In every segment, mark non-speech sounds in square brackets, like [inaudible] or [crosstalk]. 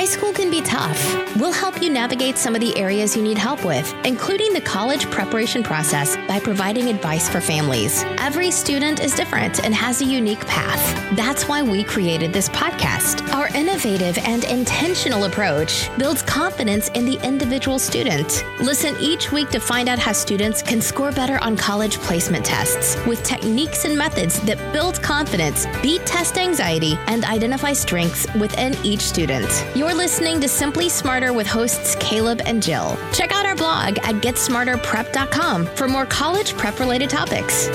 High school can be tough. We'll help you navigate some of the areas you need help with, including the college preparation process by providing advice for families. Every student is different and has a unique path. That's why we created this podcast. Our innovative and intentional approach builds confidence in the individual student. Listen each week to find out how students can score better on college placement tests with techniques and methods that build confidence, beat test anxiety, and identify strengths within each student. You're listening to Simply Smarter with hosts Caleb and Jill. Check out our blog at getsmarterprep.com for more college prep related topics.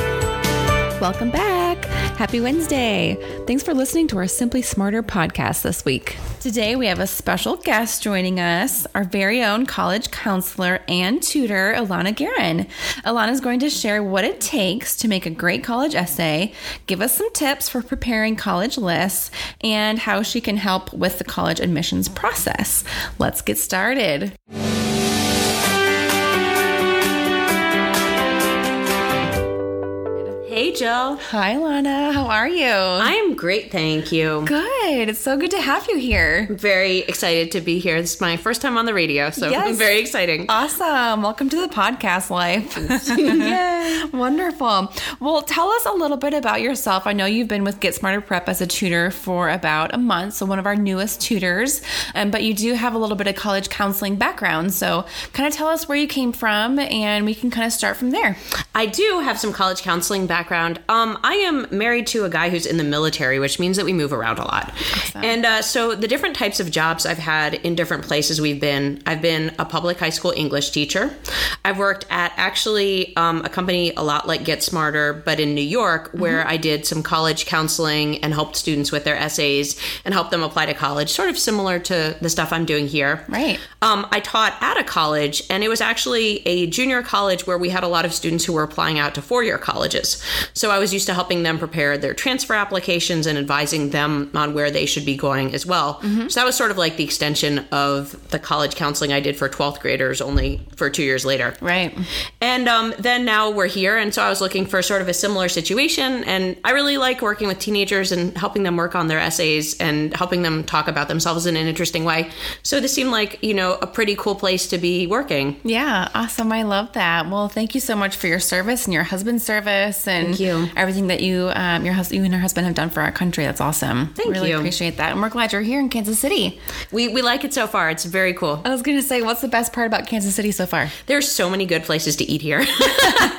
Welcome back. Happy Wednesday. Thanks for listening to our Simply Smarter podcast this week. Today we have a special guest joining us, our very own college counselor and tutor, Alana Guerin. Alana is going to share what it takes to make a great college essay, give us some tips for preparing college lists, and how she can help with the college admissions process. Let's get started. Jill. Hi, Lana. How are you? I'm great, thank you. good. It's so good to have you here. Very excited to be here. This is my first time on the radio, so Yes. [laughs] very exciting. Awesome. Welcome to the podcast life. Yay. [laughs] [laughs] Wonderful. Well, tell us a little bit about yourself. I know you've been with Get Smarter Prep as a tutor for about a month, so one of our newest tutors, um, but you do have a little bit of college counseling background. So, kind of tell us where you came from, and we can kind of start from there. I do have some college counseling background. Um, I am married to a guy who's in the military, which means that we move around a lot. And uh, so the different types of jobs I've had in different places we've been, I've been a public high school English teacher. I've worked at actually um, a company a lot like Get Smarter, but in New York, where I did some college counseling and helped students with their essays and helped them apply to college, sort of similar to the stuff I'm doing here. Right. Um, I taught at a college, and it was actually a junior college where we had a lot of students who were applying out to four year colleges. So I was used to helping them prepare their transfer applications and advising them on where they should be going as well. So that was sort of like the extension of the college counseling I did for 12th graders, only for two years later. Right. And um, then now we're here, and so I was looking for sort of a similar situation. And I really like working with teenagers and helping them work on their essays and helping them talk about themselves in an interesting way. So this seemed like you know a pretty cool place to be working. Yeah, awesome. I love that. Well, thank you so much for your service and your husband's service and you. everything that you, um, your husband, you and your husband have done for our country. That's awesome. Thank really you. appreciate that, and we're glad you're here in Kansas City. We we like it so far. It's very cool. I was going to say, what's the best part about Kansas City so far? There's so many good places to eat here. [laughs]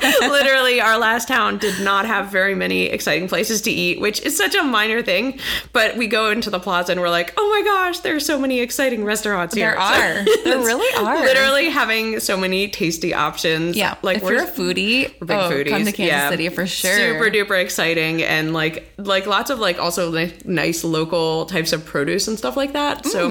[laughs] Literally, our last town did not have very many exciting places to eat, which is such a minor thing. But we go into the plaza and we're like, oh my gosh, there's so many exciting restaurants here. [laughs] There are. There really are. Literally having so many tasty options. Yeah, like if you're a foodie, we're big oh, foodies. come to Kansas Yeah. City for sure. Super duper exciting and like like lots of like also like nice local types of produce and stuff like that. So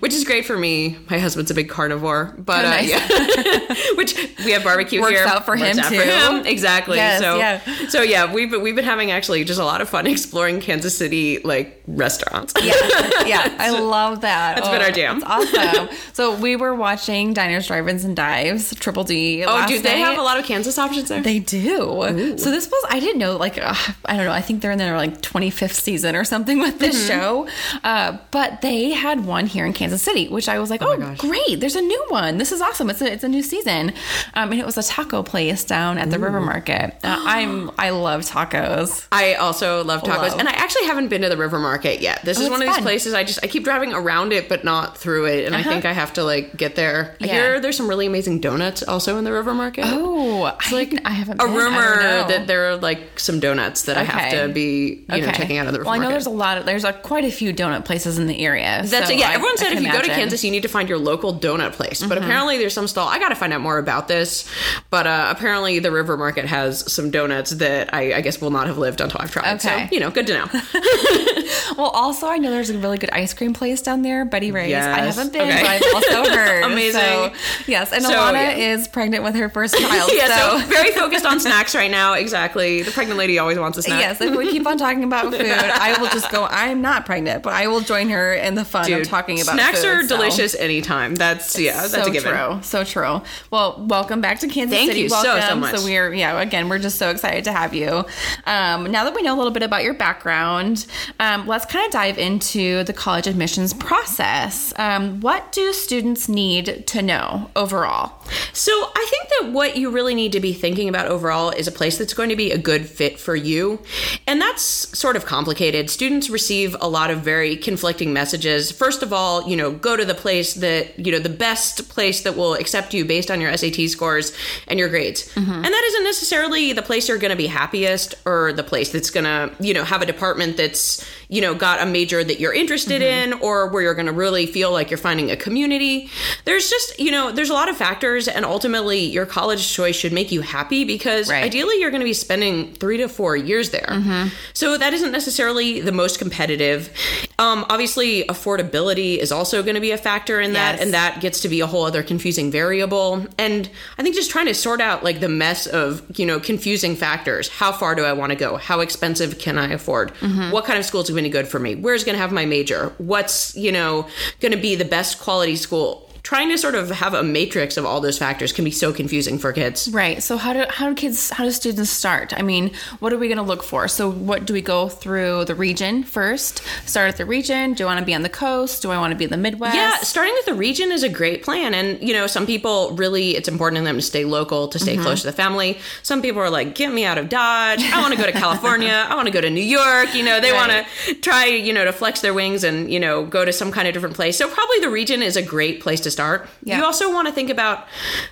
which is great for me. My husband's a big carnivore, but Oh, uh, yeah. [laughs] which we have barbecue Works here. out for him, Works too. him. Exactly. Yes, so yeah. so yeah, we've been, we've been having actually just a lot of fun [laughs] exploring Kansas City like restaurants. yeah, [laughs] yeah, I love that. That's been our jam. That's awesome. so we were watching Diners, Drive-ins, and Dives, Triple D. Oh, do they night. have a lot of Kansas options there? They do. So this was I didn't know like uh, I don't know I think they're in their like 25th season or something with this Mm-hmm. show, uh, but they had one here in Kansas City, which I was like, oh, gosh. great! There's a new one. This is awesome. It's a it's a new season, um, and it was a taco place down at the River Market. Uh, I'm I love tacos. I also love tacos, Love. and I actually haven't been to the River Market yet. This Oh, is one of these fun. places I just I keep driving around it, but not through it, and I think I have to like get there. I Uh-huh. Yeah. hear there's some really amazing donuts also in the River Market. Oh, I, like I haven't a been. Rumor that there are like some donuts that I have to be you know checking out of the River well, I know Market. there's a lot of there's a, quite a few donut places in the area. That's so yeah. I- Everyone said if you go to. Kansas, you need to find your local donut place. Mm-hmm. But apparently, there's some stall. I got to find out more about this. But uh, apparently, the River Market has some donuts that I, I guess will not have lived until I've tried. Okay. So you know, good to know. [laughs] [laughs] Well, also I know there's a really good ice cream place down there, Betty Rae's. I haven't been, Okay. but I've also [laughs] heard. Amazing. So, yes, and So, Alana yeah. is pregnant with her first child. [laughs] yeah, so. so very focused on [laughs] snacks right now. Exactly. The pregnant lady always wants a snack. Yes, if we keep on talking about food, I will just go. I'm not pregnant, but I will join her in the fun Dude, of talking about snacks food, are so. delicious anytime. That's yeah, that's so a given. true, so true. Well, welcome back to Kansas Thank City. you so, so welcome. much. we're yeah, again, we're just so excited to have you. Um, now that we know a little bit about your background, um, let's let's kind of dive into the college admissions process. Um, what do students need to know overall? So, I think that what you really need to be thinking about overall is a place that's going to be a good fit for you. And that's sort of complicated. Students receive a lot of very conflicting messages. First of all, you know, go to the place that, you know, the best place that will accept you based on your SAT scores and your grades. Mm-hmm. And that isn't necessarily the place you're going to be happiest or the place that's going to, you know, have a department that's, you know, got a major that you're interested mm-hmm. in or where you're going to really feel like you're finding a community. There's just, you know, there's a lot of factors and ultimately your college choice should make you happy because right. ideally you're going to be spending 3 to 4 years there. Mm-hmm. So that isn't necessarily the most competitive. Um, obviously affordability is also going to be a factor in that yes. and that gets to be a whole other confusing variable. And I think just trying to sort out like the mess of, you know, confusing factors. How far do I want to go? How expensive can I afford? Mm-hmm. What kind of schools going to be good for me? Where's going to have my major? What's, you know, going to be the best quality school? Trying to sort of have a matrix of all those factors can be so confusing for kids. Right. So how do how do kids how do students start? I mean, what are we going to look for? So what do we go through the region first? Start at the region. Do I want to be on the coast? Do I want to be in the Midwest? Yeah, starting with the region is a great plan. And you know, some people really it's important to them to stay local, to stay mm-hmm. close to the family. Some people are like, get me out of Dodge. I want to go to California. I want to go to New York. You know, they right. want to try you know to flex their wings and you know go to some kind of different place. So probably the region is a great place to start. Yeah. You also want to think about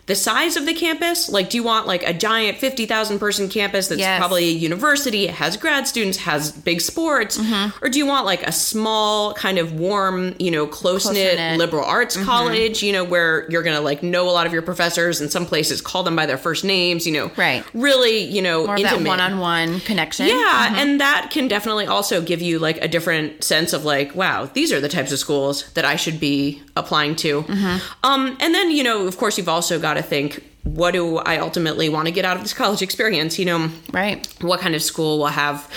the size of the campus. Like, do you want like a giant 50,000 person campus that's yes. probably a university, has grad students, has big sports? Mm-hmm. Or do you want like a small, kind of warm, you know, close knit liberal arts mm-hmm. college, you know, where you're going to like know a lot of your professors and some places call them by their first names, you know? Right. Really, you know, More that one on one connection. Yeah. Mm-hmm. And that can definitely also give you like a different sense of like, wow, these are the types of schools that I should be applying to. Mm-hmm. Um, um, and then, you know, of course, you've also got to think what do I ultimately want to get out of this college experience? You know, right? What kind of school will have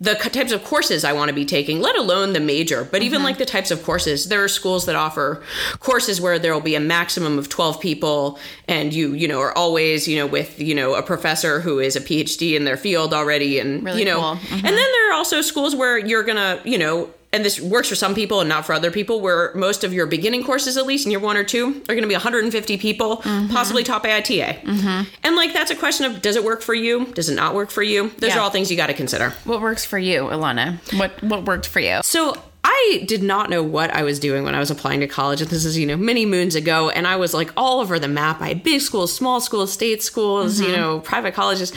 the types of courses I want to be taking, let alone the major, but mm-hmm. even like the types of courses. There are schools that offer courses where there will be a maximum of 12 people and you, you know, are always, you know, with, you know, a professor who is a PhD in their field already and, really you know, cool. mm-hmm. and then there are also schools where you're going to, you know, and this works for some people and not for other people, where most of your beginning courses, at least in year one or two, are going to be 150 people, mm-hmm. possibly taught by a TA. Mm-hmm. And like that's a question of does it work for you? Does it not work for you? Those yeah. are all things you got to consider. What works for you, Ilana? What what worked for you? So I did not know what I was doing when I was applying to college. And this is, you know, many moons ago. And I was like all over the map. I had big schools, small schools, state schools, mm-hmm. you know, private colleges.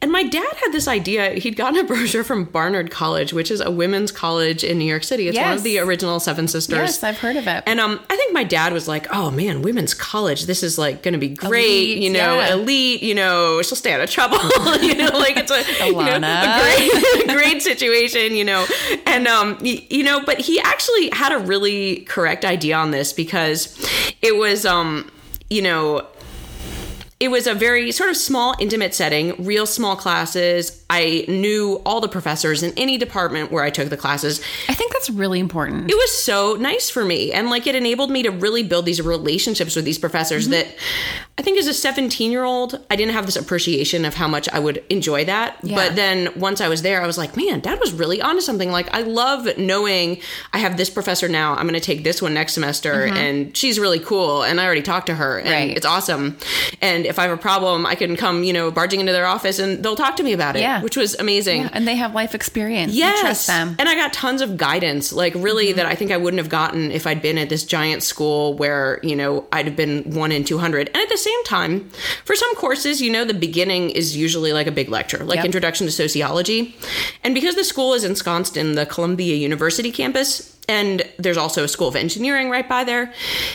And my dad had this idea. He'd gotten a brochure from Barnard College, which is a women's college in New York City. It's yes. one of the original Seven Sisters. Yes, I've heard of it. And um, I think my dad was like, oh man, women's college. This is like going to be great, elite, you know, yeah. elite, you know, she'll stay out of trouble. [laughs] you know, [laughs] like it's a, you know, a great, [laughs] great situation, you know. And, um, you know, but he actually had a really correct idea on this because it was, um, you know, it was a very sort of small, intimate setting, real small classes. I knew all the professors in any department where I took the classes. I think that's really important. It was so nice for me. And like it enabled me to really build these relationships with these professors mm-hmm. that I think as a 17 year old, I didn't have this appreciation of how much I would enjoy that. Yeah. But then once I was there, I was like, man, dad was really onto something. Like I love knowing I have this professor now. I'm going to take this one next semester mm-hmm. and she's really cool. And I already talked to her and right. it's awesome. And if I have a problem, I can come, you know, barging into their office and they'll talk to me about it. Yeah yeah. which was amazing. Yeah, and they have life experience. Yes. You trust them. And I got tons of guidance, like really mm-hmm. that I think I wouldn't have gotten if I'd been at this giant school where, you know, I'd have been one in 200. And at the same time, for some courses, you know, the beginning is usually like a big lecture, like yep. Introduction to Sociology. And because the school is ensconced in the Columbia University campus, and there's also a school of engineering right by there.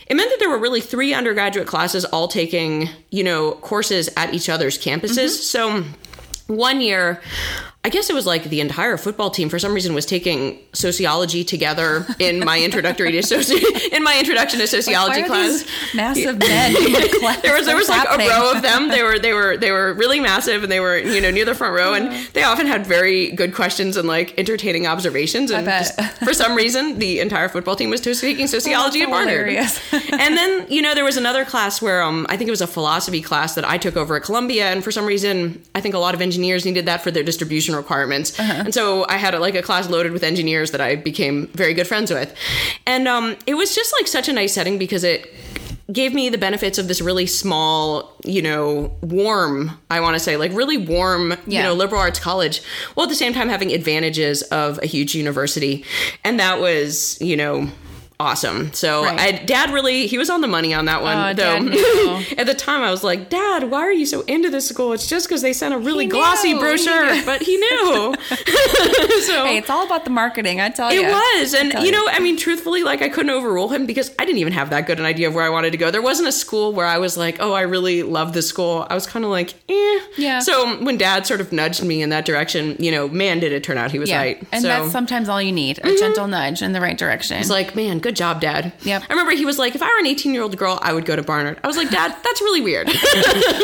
It meant that there were really three undergraduate classes all taking, you know, courses at each other's campuses. Mm-hmm. So one year I guess it was like the entire football team for some reason was taking sociology together in my introductory to soci- [laughs] in my introduction to sociology like, class. massive men. [laughs] there was there was like happening? a row of them. They were they were they were really massive and they were you know near the front row and they often had very good questions and like entertaining observations. And just, for some reason, the entire football team was taking [laughs] sociology oh, at Barnard. and then you know there was another class where um I think it was a philosophy class that I took over at Columbia, and for some reason I think a lot of engineers needed that for their distribution requirements. And so I had a, like a class loaded with engineers that I became very good friends with. And um, it was just like such a nice setting because it gave me the benefits of this really small, you know, warm, I want to say, like really warm, you know, liberal arts college, while at the same time having advantages of a huge university. And that was, you know, awesome. So Right. I, dad really, he was on the money on that one. Oh, though [laughs] at the time I was like, Dad, why are you so into this school? It's just because they sent a really He glossy knew. brochure, He but he knew. [laughs] [laughs] so Hey, it's all about the marketing, I tell you. it was. And, you you. know, I mean, truthfully, like, I couldn't overrule him because I didn't even have that good an idea of where I wanted to go. There wasn't a school where I was like, oh, I really love this school. I was kind of like, eh. Yeah. So when dad sort of nudged me in that direction, you know, man, did it turn out he was Yeah. right. And so, that's sometimes all you need a gentle nudge in the right direction. it's like, man, good job, dad. Yep. I remember he was like, if I were an 18 year old girl, I would go to Barnard. I was like, dad, that's really weird. [laughs]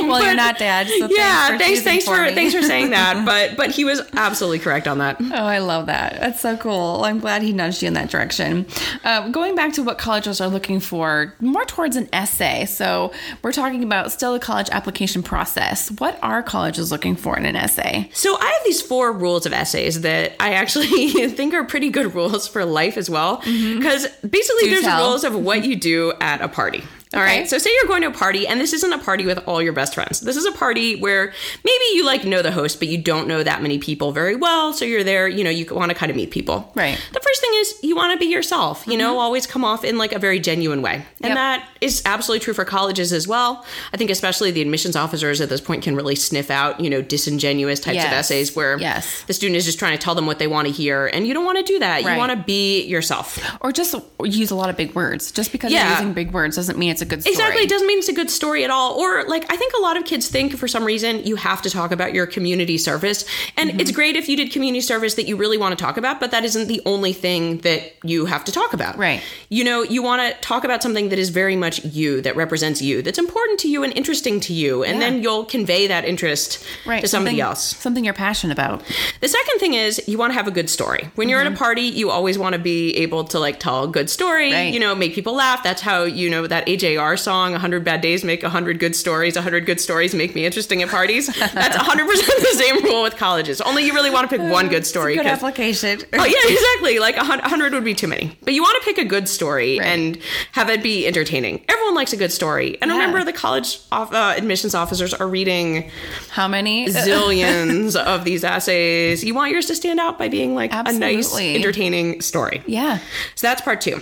well, you're not dad. So yeah, thanks thanks, for thanks for, thanks for saying that. [laughs] But but he was absolutely correct on that. Oh, I love that. That's so cool. I'm glad he nudged you in that direction. Uh, going back to what colleges are looking for, more towards an essay. So we're talking about still the college application process. What are colleges looking for in an essay? So I have these four rules of essays that I actually [laughs] think are pretty good rules for life as well. Because basically, Do there's tell. rules of what you do at a party. All Okay. right. So say you're going to a party, and this isn't a party with all your best friends. This is a party where maybe you like know the host, but you don't know that many people very well. So you're there, you know, you want to kind of meet people. Right. The first thing is you want to be yourself. You know, mm-hmm. always come off in like a very genuine way, and Yep. that is absolutely true for colleges as well. I think especially the admissions officers at this point can really sniff out, you know, disingenuous types of essays where Yes. the student is just trying to tell them what they want to hear, and you don't want to do that. Right. You want to be yourself. Or just use a lot of big words. Just because Yeah. you're using big words doesn't mean it's a good story. Exactly. It doesn't mean it's a good story at all. Or, like, I think a lot of kids think for some reason you have to talk about your community service. And Mm-hmm. it's great if you did community service that you really want to talk about, but that isn't the only thing that you have to talk about. Right. You know, you want to talk about something that is very much you, that represents you, that's important to you and interesting to you. And Yeah. then you'll convey that interest right. to somebody something, else. Something you're passionate about. The second thing is you want to have a good story. When you're at a party, you always want to be able to like tell a good story, Right. you know, make people laugh. That's how, you know, that AJR song, 100 bad days make 100 good stories, 100 good stories make me interesting at parties. That's 100% the same rule with colleges. Only you really want to pick [laughs] one good story. Good application. Oh yeah, [laughs] exactly. Like a hundred would be too many. But you want to pick a good story Right. and have it be entertaining. Everyone likes a good story. And Yeah. remember, the college off, uh, admissions officers are reading How many? [laughs] zillions of these essays. You want yours to stand out by being like a nice, entertaining story. yeah. So that's part two.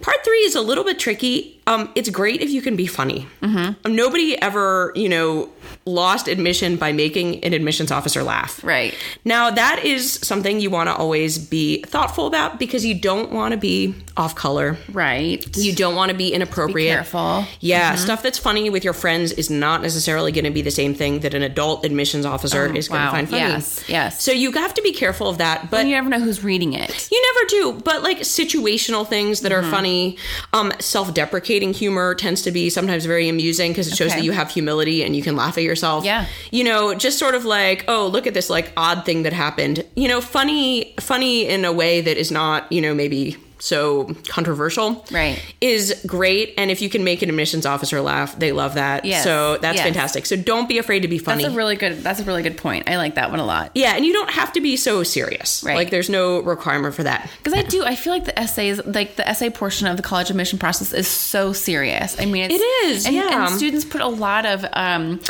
Part three is a little bit tricky. Um, it's great if you can be funny. Mm-hmm. Nobody ever, you know, lost admission by making an admissions officer laugh. Right. Now, that is something you want to always be thoughtful about because you don't want to be off color. Right. You don't want to be inappropriate. careful. Yeah, stuff that's funny with your friends is not necessarily going to be the same thing that an adult admissions officer is going to wow. find funny. Yes, yes. So you have to be careful of that. But And you never know who's reading it. you never do, but like situational things that Mm-hmm. are funny, um, self-deprecating humor tends to be sometimes very amusing because it shows Okay. that you have humility and you can laugh at yourself. Yeah. you know, just sort of like, oh, look at this like odd thing that happened. You know, funny, funny in a way that is not, you know, maybe so controversial. Right. is great, and if you can make an admissions officer laugh, they love that. Yes. So that's Yes. fantastic. So don't be afraid to be funny. That's a really good. That's a really good point. I like that one a lot. yeah, and you don't have to be so serious. Right. Like there's no requirement for that. Because I do, I feel like the essays, like the essay portion of the college admission process, is so serious. I mean, it's, It is, and, yeah. And students put a lot of, um,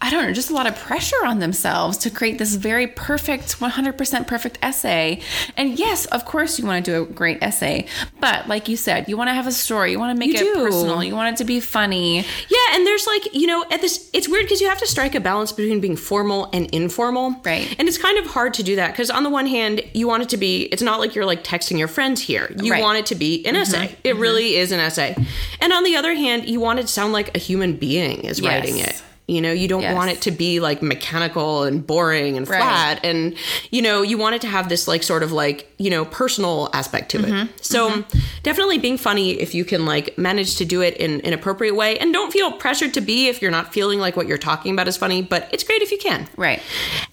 I don't know, just a lot of pressure on themselves to create this very perfect, one hundred percent perfect essay. And yes, of course, you want to do a great essay, but like you said, you want to have a story. You want to make You it do. personal. You want it to be funny. Yeah, and there's like, you know, at this it's weird because you have to strike a balance between being formal and informal. Right. And it's kind of hard to do that because on the one hand, you want it to be it's not like you're like texting your friends here. You Right. want it to be an mm-hmm. essay. It mm-hmm. really is an essay. And on the other hand, you want it to sound like a human being is writing it. You know, you don't Yes. want it to be like mechanical and boring and Right. flat. And, you know, you want it to have this like sort of like, you know, personal aspect to Mm-hmm. it. So definitely being funny if you can like manage to do it in an appropriate way. And don't feel pressured to be if you're not feeling like what you're talking about is funny, but it's great if you can. Right.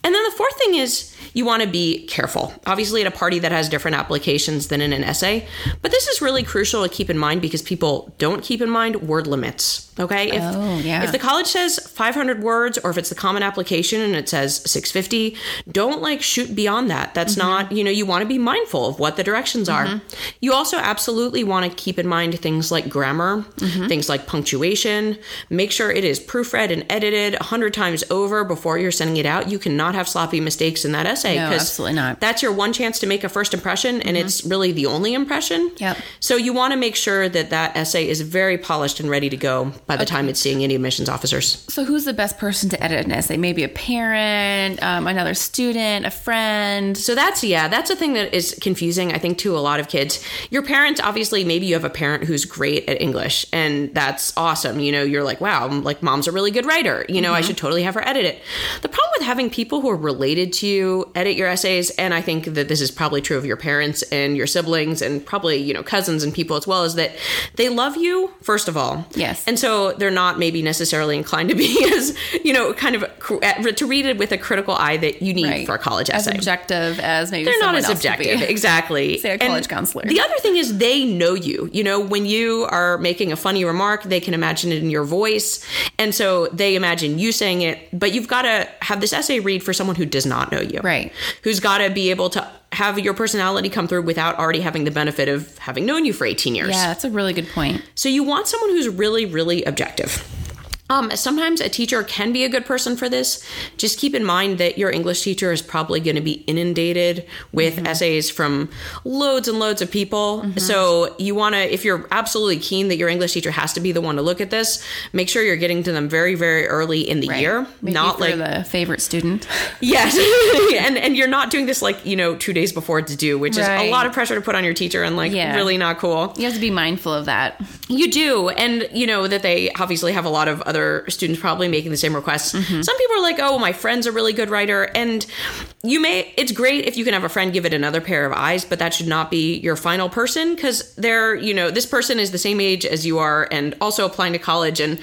And then the fourth thing is you want to be careful. Obviously, at a party that has different applications than in an essay, but this is really crucial to keep in mind because people don't keep in mind word limits. Okay. If, Oh, yeah. if the college says 500 words or if it's the common application and it says 650, don't like shoot beyond that. That's Mm-hmm. not, you know, you want to be mindful of what the directions are. You also absolutely want to keep in mind things like grammar, Mm-hmm. things like punctuation. Make sure it is proofread and edited 100 times over before you're sending it out. You cannot have sloppy mistakes in that essay No, absolutely not. Mm-hmm. that's your one chance to make a first impression and it's really the only impression. Yep. So you want to make sure that that essay is very polished and ready to go by the time it's seeing any admissions officers. So, who's the best person to edit an essay? Maybe a parent, um, another student, a friend. So that's yeah, that's a thing that is confusing I think to a lot of kids. Your parents obviously maybe you have a parent who's great at English and that's awesome. You know, you're like, wow, like mom's a really good writer. You know, I should totally have her edit it. The problem with having people who are related to you edit your essays and I think that this is probably true of your parents and your siblings and probably, you know, cousins and people as well is that they love you first of all. Yes. And so they're not maybe necessarily inclined to be [laughs] as, you know, kind of to read it with a critical eye that you need Right. for a college essay. as objective as maybe they're not as objective [laughs] exactly Say a And college counselor. the other thing is they know you you know when you are making a funny remark they can imagine it in your voice and so they imagine you saying it but you've got to have this essay read for someone who does not know you Right. Who's got to be able to have your personality come through without already having the benefit of having known you for 18 years Yeah, that's a really good point. so you want someone who's really, really objective. Um, sometimes a teacher can be a good person for this. Just keep in mind that your English teacher is probably going to be inundated with Mm-hmm. essays from loads and loads of people. So you want to, if you're absolutely keen that your English teacher has to be the one to look at this, make sure you're getting to them very, very early in the year. Maybe not like the favorite student. [laughs] Yes. [laughs] and and you're not doing this like, you know, two days before it's due, which is a lot of pressure to put on your teacher and like Yeah. really not cool. You have to be mindful of that. You do. And you know that they obviously have a lot of other students probably making the same requests. Mm-hmm. Some people are like, oh, my friend's a really good writer. And you may, it's great if you can have a friend give it another pair of eyes, but that should not be your final person because they're, you know, this person is the same age as you are and also applying to college and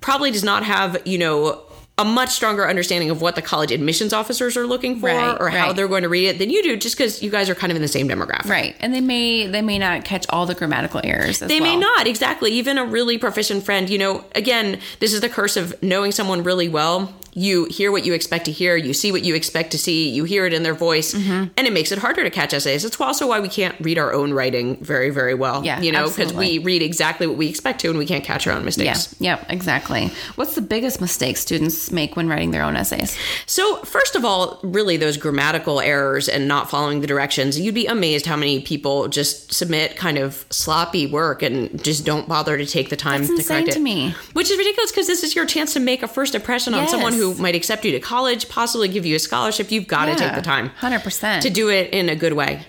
probably does not have, you know, a much stronger understanding of what the college admissions officers are looking for Right, or how right. they're going to read it than you do just because you guys are kind of in the same demographic. Right. And they may they may not catch all the grammatical errors. As They may not, exactly. Even a really proficient friend, you know, again, this is the curse of knowing someone really well. You hear what you expect to hear, you see what you expect to see, you hear it in their voice, Mm-hmm. and it makes it harder to catch essays. It's also why we can't read our own writing very, very well. Yeah, You know, because we read exactly what we expect to and we can't catch our own mistakes. Yeah. Yep. Exactly. What's the biggest mistake students make when writing their own essays? So, first of all, really those grammatical errors and not following the directions, you'd be amazed how many people just submit kind of sloppy work and just don't bother to take the time That's to correct to it. me. Which is ridiculous because this is your chance to make a first impression on someone who Might accept you to college, possibly give you a scholarship. You've got to take the time. Hundred percent. To do it in a good way.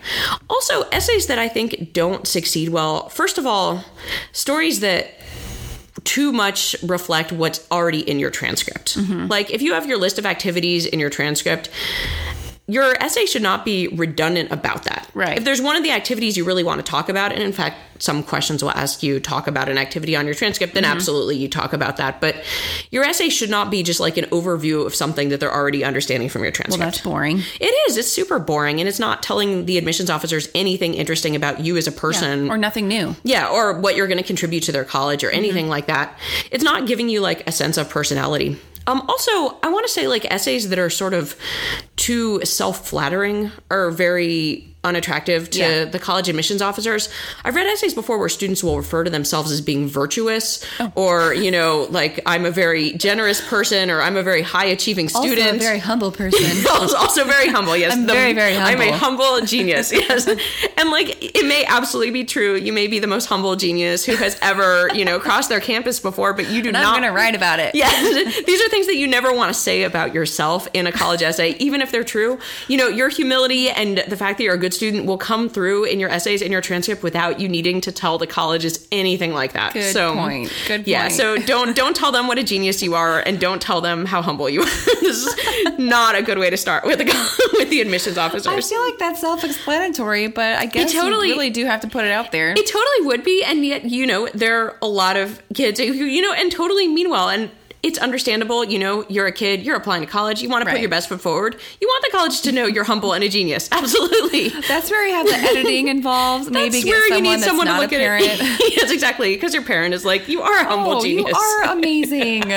Also, essays that I think don't succeed well. First of all, stories that too much reflect what's already in your transcript. Mm-hmm. Like if you have your list of activities in your transcript, your essay should not be redundant about that. Right. If there's one of the activities you really want to talk about, and in fact, some questions will ask you talk about an activity on your transcript, Mm-hmm. then absolutely you talk about that. But your essay should not be just like an overview of something that they're already understanding from your well, transcript. that's boring. it is. It's super boring, and it's not telling the admissions officers anything interesting about you as a person Or nothing new. yeah, or what you're going to contribute to their college or anything Mm-hmm. like that. It's not giving you like a sense of personality. Um, also, I want to say like essays that are sort of too self-flattering are very unattractive to Yeah. the college admissions officers. I've read essays before where students will refer to themselves as being virtuous Oh. or, you know, like I'm a very generous person or I'm a very high achieving student. Also a very humble person. [laughs] also, also very humble. Yes, I'm very, very I'm a humble. humble [laughs] genius. Yes, and like it may absolutely be true. You may be the most humble genius who has ever you know crossed their campus before, but you do And I'm not. going to write about it. Yes, [laughs] these are things that you never want to say about yourself in a college essay, even if they're true. You know, your humility and the fact that you're a good student will come through in your essays in your transcript without you needing to tell the colleges anything like that. Good so, point. Good Yeah, point. so don't don't tell them what a genius you are, and don't tell them how humble you are. [laughs] this is not a good way to start with the [laughs] with the admissions officers. I feel like that's self-explanatory, but I guess totally- you really do have to put it out there. It totally would be, and yet you know there are a lot of kids who you know and totally mean well. And it's understandable. You know, you're a kid, you're applying to college, you want to Right. put your best foot forward. You want the college to know you're humble and a genius. [laughs] Absolutely. That's where you have the editing [laughs] involved. Maybe get someone you need someone to look at parent. it. [laughs] yes, exactly. Because your parent is like, you are a humble oh, genius. you are amazing.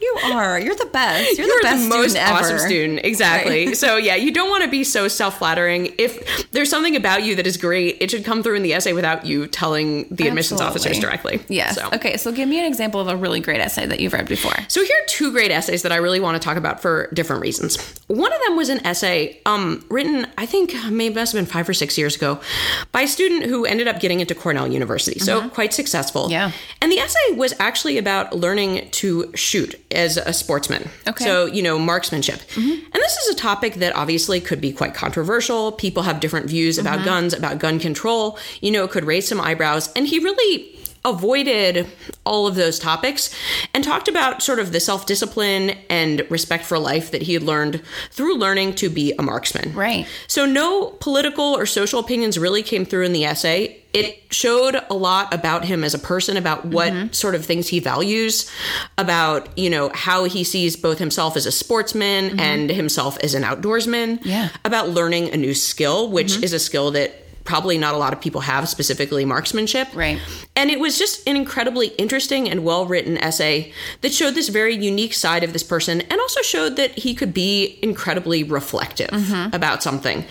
You are. You're the best. You're, the best most student awesome ever. student. Exactly. Right. So yeah, you don't want to be so self-flattering. If there's something about you that is great, it should come through in the essay without you telling the admissions officers directly. Yes. So. Okay, so give me an example of a really great essay that you've read before. So here are two great essays that I really want to talk about for different reasons. One of them was an essay um, written, I think, maybe must have been five or six years ago, by a student who ended up getting into Cornell University. So quite successful. Mm-hmm. Yeah. And the essay was actually about learning to shoot as a sportsman. Okay. So you know marksmanship, mm-hmm. and this is a topic that obviously could be quite controversial. People have different views about uh-huh. guns, about gun control. You know, it could raise some eyebrows, and he really avoided all of those topics and talked about sort of the self-discipline and respect for life that he had learned through learning to be a marksman. Right. So no political or social opinions really came through in the essay. It showed a lot about him as a person, about what Mm-hmm. sort of things he values, about, you know, how he sees both himself as a sportsman and himself as an outdoorsman. Mm-hmm. Yeah. Mm-hmm. About learning a new skill, which is a skill that probably not a lot of people have, specifically marksmanship. Right. And it was just an incredibly interesting and well written essay that showed this very unique side of this person and also showed that he could be incredibly reflective Mm-hmm. about something.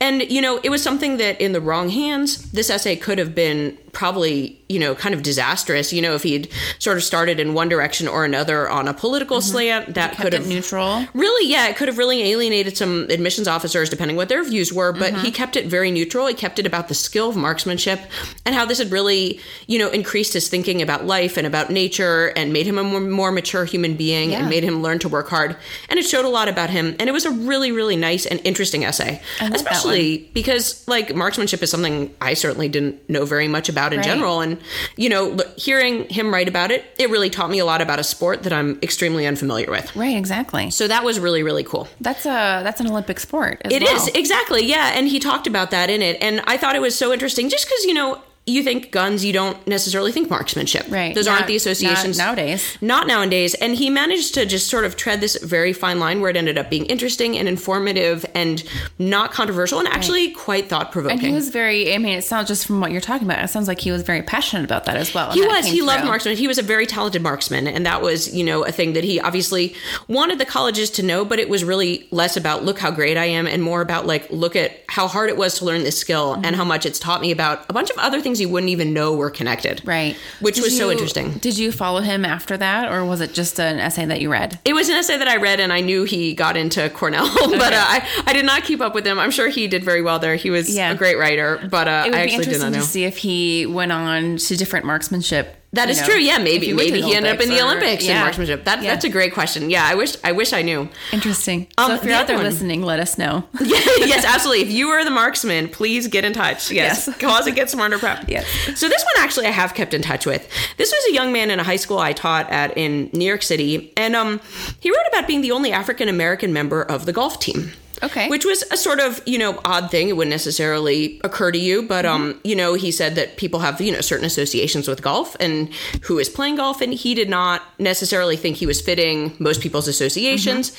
And, you know, it was something that in the wrong hands, this essay could have been probably, you know, kind of disastrous. You know, if he'd sort of started in one direction or another on a political slant, that could Mm-hmm. Have neutral. Really, yeah, it could have really alienated some admissions officers depending what their views were, but Mm-hmm. he kept it very neutral. He kept it about the skill of marksmanship and how this had really, you know, increased his thinking about life and about nature and made him a more, more mature human being Yeah. and made him learn to work hard. And it showed a lot about him. And it was a really, really nice and interesting essay, especially because, like, marksmanship is something I certainly didn't know very much about in Right. general. And, you know, hearing him write about it, it really taught me a lot about a sport that I'm extremely unfamiliar with. Right, exactly. So that was really, really cool. That's a that's an Olympic sport. It well. is exactly, yeah. And he talked about that in it, and I thought it was so interesting, just because you know you think guns, you don't necessarily think marksmanship. Right. Those Not- aren't the associations not nowadays. Not nowadays. And he managed to just sort of tread this very fine line where it ended up being interesting and informative and not controversial and actually quite thought provoking. And he was very. I mean, it sounds just from what you're talking about. It sounds like he was very passionate about that as well. He was. He loved through. marksman. He was a very talented marksman, and that was, you know, a thing that he obviously wanted the colleges to know. But it was really less about look how great I am, and more about like look at how hard it was to learn this skill Mm-hmm. and how much it's taught me about a bunch of other things you wouldn't even know were connected. Right. Which Did was so interesting. Did you follow him after that, or was it just an essay that you read? It was an essay that I read, and I knew he got into Cornell, [laughs] but uh, I, I did not keep up with him. I'm sure he did very well there. He was Yeah. a great writer, but uh, It would I be actually did not know. to see if he went on to different marksmanship. That you is know, true. Yeah, maybe maybe he ended up in the or- Olympics in marksmanship. That, Yeah. That's a great question. Yeah, I wish I wish I knew. interesting. Um, so if you're the out there one- listening, let us know. [laughs] yes, absolutely. If you are the marksman, please get in touch. Yes. Yes. [laughs] Cause it Get Smarter Prep. Yes. So this one actually I have kept in touch with. This was a young man in a high school I taught at in New York City. And um he wrote about being the only African American member of the golf team. Okay. Which was a sort of, you know, odd thing. It wouldn't necessarily occur to you, but um, you know, he said that people have, you know, certain associations with golf and who is playing golf and he did not necessarily think he was fitting most people's associations.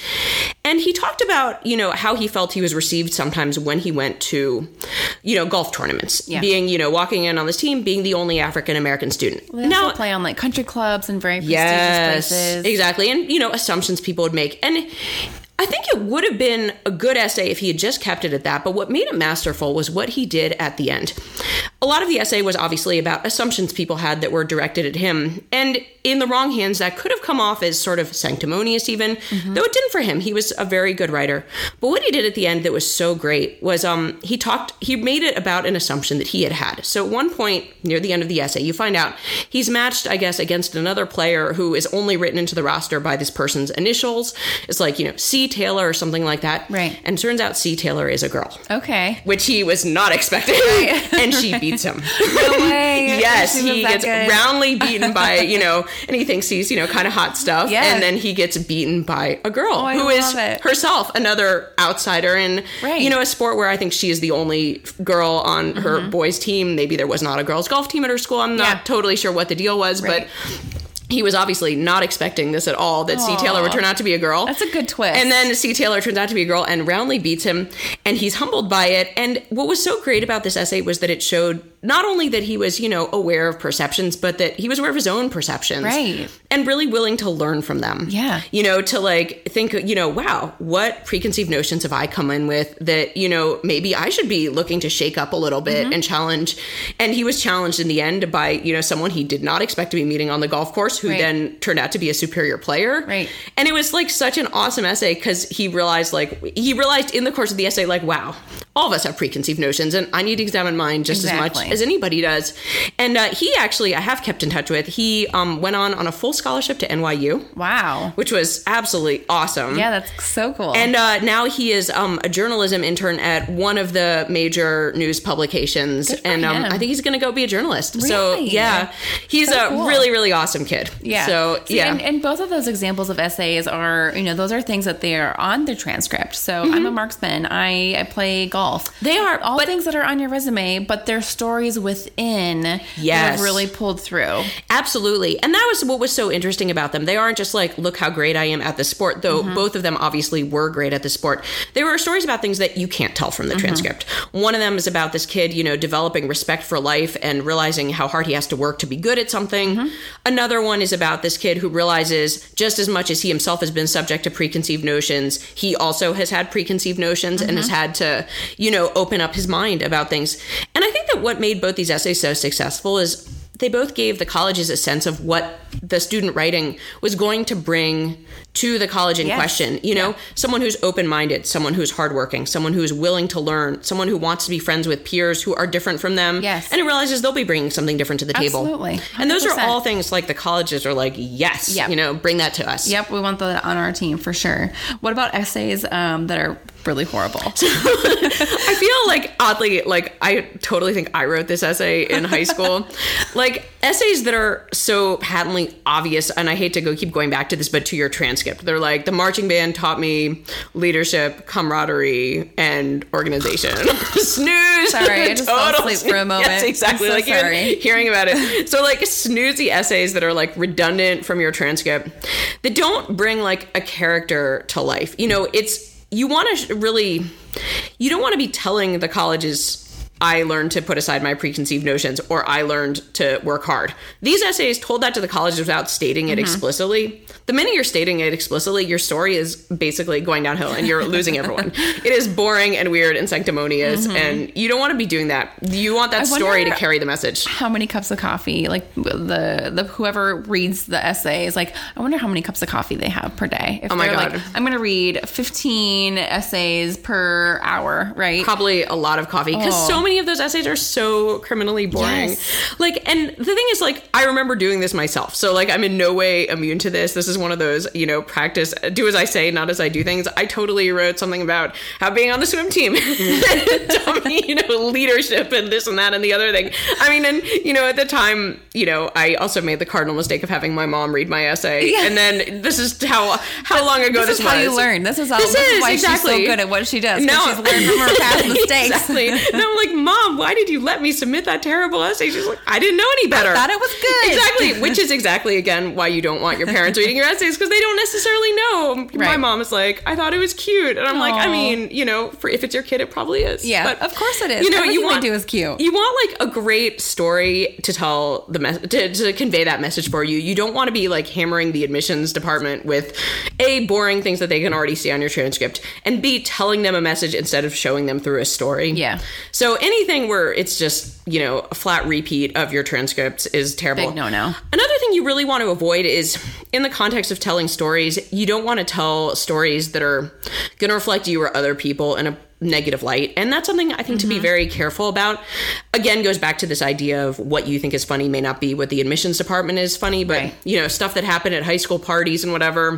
And he talked about, you know, how he felt he was received sometimes when he went to, you know, golf tournaments. Yeah. Being, you know, walking in on this team, being the only African American student. They also play on like country clubs and very prestigious Yes, places. exactly. And, you know, assumptions people would make. And I think it would have been a good essay if he had just kept it at that. But what made it masterful was what he did at the end. A lot of the essay was obviously about assumptions people had that were directed at him. And in the wrong hands, that could have come off as sort of sanctimonious, even, though it didn't for him. He was a very good writer. But what he did at the end that was so great was um, he talked, he made it about an assumption that he had had. So at one point near the end of the essay, you find out he's matched, I guess, against another player who is only written into the roster by this person's initials. It's like, you know, C. Taylor or something like that. Right. And turns out C. Taylor is a girl. Okay. Which he was not expecting, [laughs] and she beats him. No way. [laughs] yes, he gets good. roundly [laughs] beaten by you know, and he thinks he's you know kind of hot stuff, Yeah. and then he gets beaten by a girl Oh, who is it. herself another outsider in Right. you know a sport where I think she is the only girl on her Mm-hmm. boys' team. Maybe there was not a girls' golf team at her school. I'm not Yeah. totally sure what the deal was, Right. but he was obviously not expecting this at all that C. Taylor would turn out to be a girl. That's a good twist. And then C. Taylor turns out to be a girl and roundly beats him, and he's humbled by it. And what was so great about this essay was that it showed not only that he was, you know, aware of perceptions, but that he was aware of his own perceptions. Right. And really willing to learn from them. Yeah. You know, to like think, you know, wow, what preconceived notions have I come in with that, you know, maybe I should be looking to shake up a little bit Mm-hmm. and challenge. And he was challenged in the end by, you know, someone he did not expect to be meeting on the golf course who Right. then turned out to be a superior player. Right. And it was like such an awesome essay because he realized, like, he realized in the course of the essay, like, wow, all of us have preconceived notions and I need to examine mine just as much as anybody does. And uh, he actually, I have kept in touch with, he um, went on on a full scholarship to NYU, wow. which was absolutely awesome. Yeah, that's so cool. And uh, now he is um, a journalism intern at one of the major news publications, and um. I think he's going to go be a journalist. So yeah, he's So a cool. really really awesome kid. Yeah. So yeah. And, and both of those examples of essays are, you know, those are things that they are on the transcript. So I'm a marksman. I, I play golf. Mm-hmm. They are, all but- things that are on your resume, but they're stories within that Yes. have really pulled through. Absolutely. And that was what was so interesting about them. They aren't just like, look how great I am at the sport, though Mm-hmm. both of them obviously were great at the sport. There were stories about things that you can't tell from the Mm-hmm. transcript. One of them is about this kid, you know, developing respect for life and realizing how hard he has to work to be good at something. Mm-hmm. Another one is about this kid who realizes just as much as he himself has been subject to preconceived notions, he also has had preconceived notions and Mm-hmm. has had to, you know, open up his mind about things. And I think that what made both these essays so successful is they both gave the colleges a sense of what the student writing was going to bring to the college in Yes. question. You know, someone who's open minded, someone who's hardworking, someone who's willing to learn, someone who wants to be friends with peers who are different from them. Yes. And who realizes they'll be bringing something different to the table. Absolutely. And those are all things like the colleges are like, yes, Yep. you know, bring that to us. Yep, we want that on our team for sure. What about essays um, that are really horrible? [laughs] I feel like oddly, like I totally think I wrote this essay in high school. [laughs] like essays that are so patently obvious, and I hate to go keep going back to this, but to your transcript, they're like the marching band taught me leadership, camaraderie, and organization. [laughs] Snooze. Sorry, I just fell asleep for a moment. Yes, exactly. So like sorry. hearing about it. So like snoozy essays that are like redundant from your transcript that don't bring like a character to life. You know, it's you want to really you don't want to be telling the colleges I learned to put aside my preconceived notions or I learned to work hard. These essays told that to the colleges without stating it mm-hmm. explicitly. The minute you're stating it explicitly, your story is basically going downhill and you're losing everyone. [laughs] It is boring and weird and sanctimonious mm-hmm. and you don't want to be doing that. You want that I story to carry the message. how many cups of coffee like the the whoever reads the essay is like i wonder how many cups of coffee they have per day if Oh my God. like i'm gonna read 15 essays per hour right probably a lot of coffee because Oh. so many of those essays are so criminally boring. Yes. Like, and the thing is, like, I remember doing this myself, so like, I'm in no way immune to this. This is one of those, you know, practice, do as I say, not as I do things. I totally wrote something about how being on the swim team taught me, [laughs] you know, leadership and this and that and the other thing. I mean, and you know, at the time, you know, I also made the cardinal mistake of having my mom read my essay, Yeah. and then this is how how long ago this this, is how was. you learn this is how This this, is is, why exactly. she's so good at what she does No. she's learned from her past [laughs] mistakes exactly. [laughs] I'm like, Mom, why did you let me submit that terrible essay? She's like, I didn't know any better. thought it was good. Exactly. [laughs] Which is exactly again why you don't want your parents reading your essays because they don't necessarily know. My mom is like, I thought it was cute, and I'm like, I mean, you know, for if it's your kid, it probably is. Yeah, But, of course it is. You know, Everything you want they do is cute. You want like a great story to tell the mess to, to convey that message for you. You don't want to be like hammering the admissions department with a boring things that they can already see on your transcript, and b telling them a message instead of showing them through a story. Yeah. So anything where it's just you know a flat repeat of your transcripts is terrible. Big no-no. Another thing you really want to avoid is in the context of telling stories, you don't want to tell stories that are going to reflect you or other people in a negative light. And that's something I think to be very careful about. Again, goes back to this idea of what you think is funny may not be what the admissions department is funny, but Right. you know, stuff that happened at high school parties and whatever.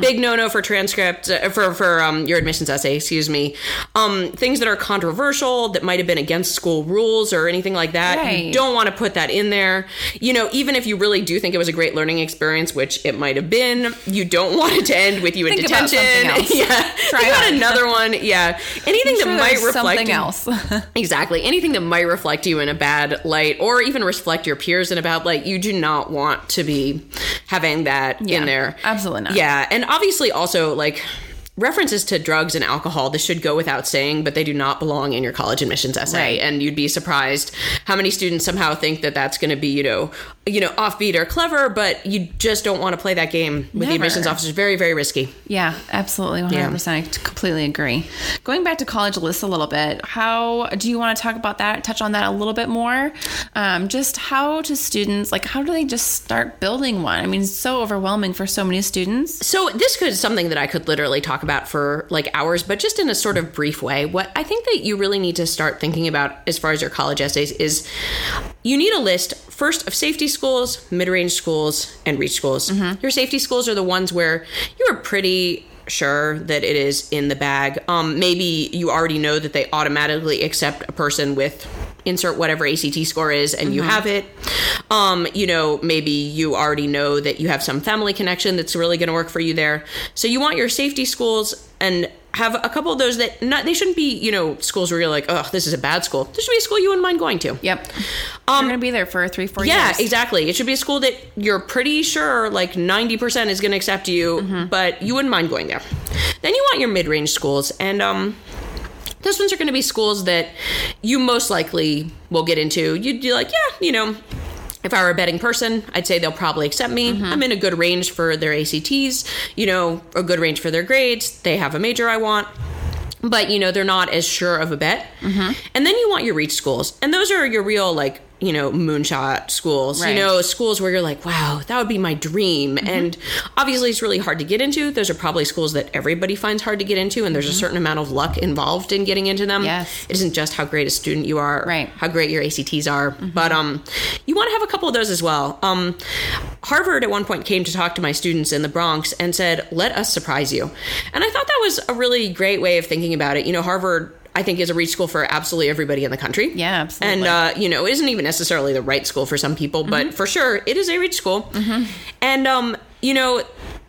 Big no-no for transcript uh, for for um, your admissions essay, excuse me. Um, things that are controversial that might have been against school rules or anything like that. Right. You don't want to put that in there. You know, even if you really do think it was a great learning experience, which it might have been, you don't [laughs] want it to end with you in Think detention. [laughs] yeah. Try Think about another one. Yeah. Anything sure that might reflect something you- else. [laughs] Exactly. Anything that might reflect you in a bad light or even reflect your peers in a bad light, you do not want to be having that Yeah, in there. absolutely not. Yeah. And obviously, also, like, references to drugs and alcohol, this should go without saying, but they do not belong in your college admissions essay. Right. And you'd be surprised how many students somehow think that that's going to be, you know, you know, offbeat or clever, but you just don't want to play that game with the admissions officers. Very, very risky. Yeah, absolutely. 100%. I completely agree. Going back to college lists a little bit, how do you want to talk about that, touch on that a little bit more? Um, just how to students, like, how do they just start building one? I mean, it's so overwhelming for so many students. So this could something that I could literally talk about for like hours, but just in a sort of brief way. What I think that you really need to start thinking about as far as your college essays is you need a list first of safety schools, mid-range schools, and reach schools. Mm-hmm. Your safety schools are the ones where you are pretty sure that it is in the bag. Um, maybe you already know that they automatically accept a person with insert whatever ACT score is and you have it. Um, you know, maybe you already know that you have some family connection that's really going to work for you there. So you want your safety schools and have a couple of those that not they shouldn't be, you know, schools where you're like, "Oh, this is a bad school." this should be a school you wouldn't mind going to. Yep. You're going to be there for three, four Um, Yeah, years. exactly. It should be a school that you're pretty sure like 90% is going to accept you, Mm-hmm. but you wouldn't mind going there. Then you want your mid-range schools and um those ones are going to be schools that you most likely will get into. You'd be like, yeah, you know, if I were a betting person, I'd say they'll probably accept me. Mm-hmm. I'm in a good range for their ACTs, you know, a good range for their grades. They have a major I want. But, you know, they're not as sure of a bet. Mm-hmm. And then you want your reach schools. And those are your real, like, you know, moonshot schools. Right. You know, schools where you're like, wow, that would be my dream. Mm-hmm. And obviously, it's really hard to get into. Those are probably schools that everybody finds hard to get into, and there's a certain amount of luck involved in getting into them. Mm-hmm. Yes. It isn't just how great a student you are, Right. Mm-hmm. how great your ACTs are, but um, you want to have a couple of those as well. Um, Harvard at one point came to talk to my students in the Bronx and said, "Let us surprise you," and I thought that was a really great way of thinking about it. You know, Harvard. I think is a reach school for absolutely everybody in the country. Yeah, absolutely. And uh, you know, isn't even necessarily the right school for some people, but for sure, it is a reach school. And um, you know,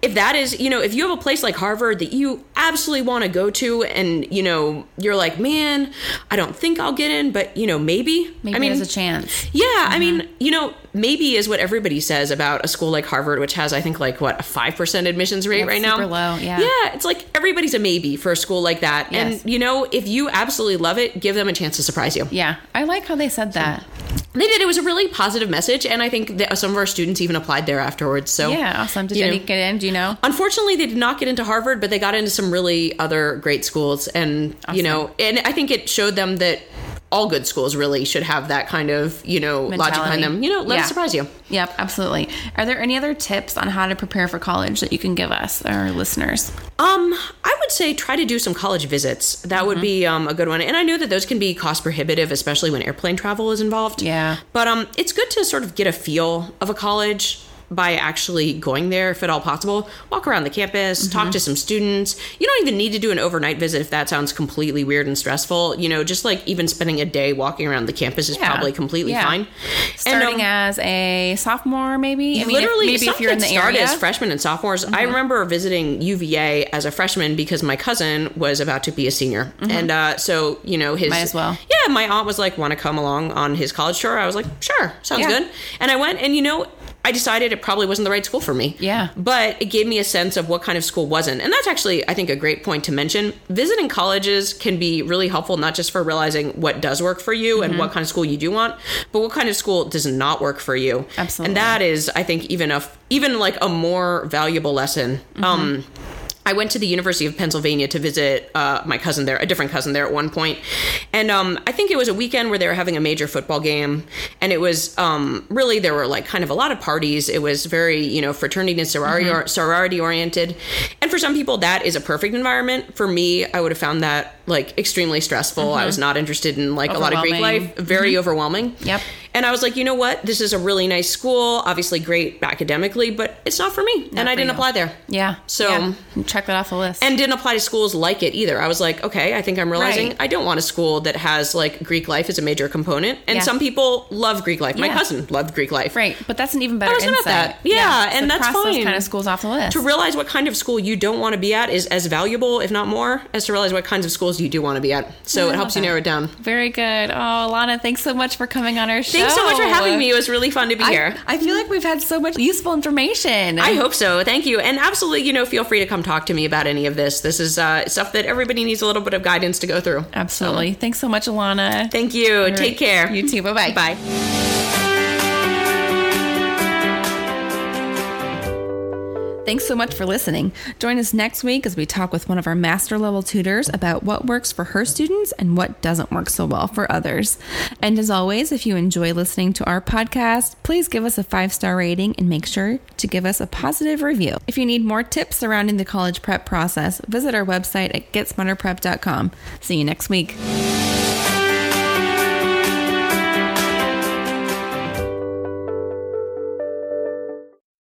if that is, you know, if you have a place like Harvard that you absolutely want to go to, and you know, you're like, man, I don't think I'll get in, but you know, maybe. Maybe I mean, there's a chance. yeah, I uh-huh. mean, you know, maybe is what everybody says about a school like Harvard, which has, I think, like what a five percent admissions rate right now. super low, yeah. yeah, it's like everybody's a maybe for a school like that, Yes. and you know, if you absolutely love it, give them a chance to surprise you. Yeah, I like how they said that. They did. It was a really positive message, and I think that some of our students even applied there afterwards. So Yeah, awesome. Did you any know, get in? Do you know? Unfortunately, they did not get into Harvard, but they got into some really other great schools, and you know, and I think it showed them that all good schools really should have that kind of you know logic behind them. You know, let Yeah. us surprise you. Yep, absolutely. Are there any other tips on how to prepare for college that you can give us, our listeners? Um, I would say try to do some college visits. That Mm-hmm. would be um, a good one. And I know that those can be cost prohibitive, especially when airplane travel is involved. Yeah. But um, it's good to sort of get a feel of a college by actually going there, if at all possible. Walk around the campus, Mm-hmm. talk to some students. You don't even need to do an overnight visit if that sounds completely weird and stressful. You know, just like even spending a day walking around the campus is Yeah. probably completely Yeah. fine. Starting um, as a sophomore, maybe. I mean, if- literally, maybe if you're in the start area. Mm-hmm. as freshmen and sophomores. I remember visiting UVA as a freshman because my cousin was about to be a senior, and uh, so you know his Mm-hmm. Might as well. Yeah, my aunt was like, "Want to come along on his college tour?" I was like, "Sure, sounds Yeah. good," and I went, and you know. I decided it probably wasn't the right school for me. Yeah. But it gave me a sense of what kind of school wasn't. And that's actually, I think, a great point to mention. Visiting colleges can be really helpful, not just for realizing what does work for you Mm-hmm. and what kind of school you do want, but what kind of school does not work for you. Absolutely. And that is, I think, even a even like a more valuable lesson. Um, I went to the University of Pennsylvania to visit uh, my cousin there, a different cousin there at one point, and um, I think it was a weekend where they were having a major football game, and it was um, really there were like kind of a lot of parties. It was very you know fraternity and sorority sorority oriented, and for some people that is a perfect environment. For me, I would have found that like extremely stressful. I was not interested in like a lot of Greek life, very overwhelming. Yep. And I was like, you know what? This is a really nice school, obviously great academically, but it's not for me. and I didn't you. apply there. Yeah. So- Yeah. check that off the list. And didn't apply to schools like it either. I was like, okay, I think I'm realizing Right. I don't want a school that has like Greek life as a major component. And Yeah. some people love Greek life. My cousin loved Greek life. right, but that's an even better was about insight. that. Yeah, and that's fine. kind of schools off the list. To realize what kind of school you don't want to be at is as valuable, if not more, as to realize what kinds of schools you do want to be at. So I it helps love you narrow it down. Very good. Oh, Lana, thanks so much for coming on our show. Thanks so much for having me. It was really fun to be I, here. I feel like we've had so much useful information. I hope so. Thank you. And absolutely, you know, feel free to come talk to me about any of this. This is uh, stuff that everybody needs a little bit of guidance to go through. Absolutely. Thanks so much, Alana. Thank you. Take care. You too. Bye-bye. Bye. Thanks so much for listening. Join us next week as we talk with one of our master level tutors about what works for her students and what doesn't work so well for others. And as always, if you enjoy listening to our podcast, please give us a five star rating and make sure to give us a positive review. If you need more tips surrounding the college prep process, visit our website at getsmarterprep.com. See you next week.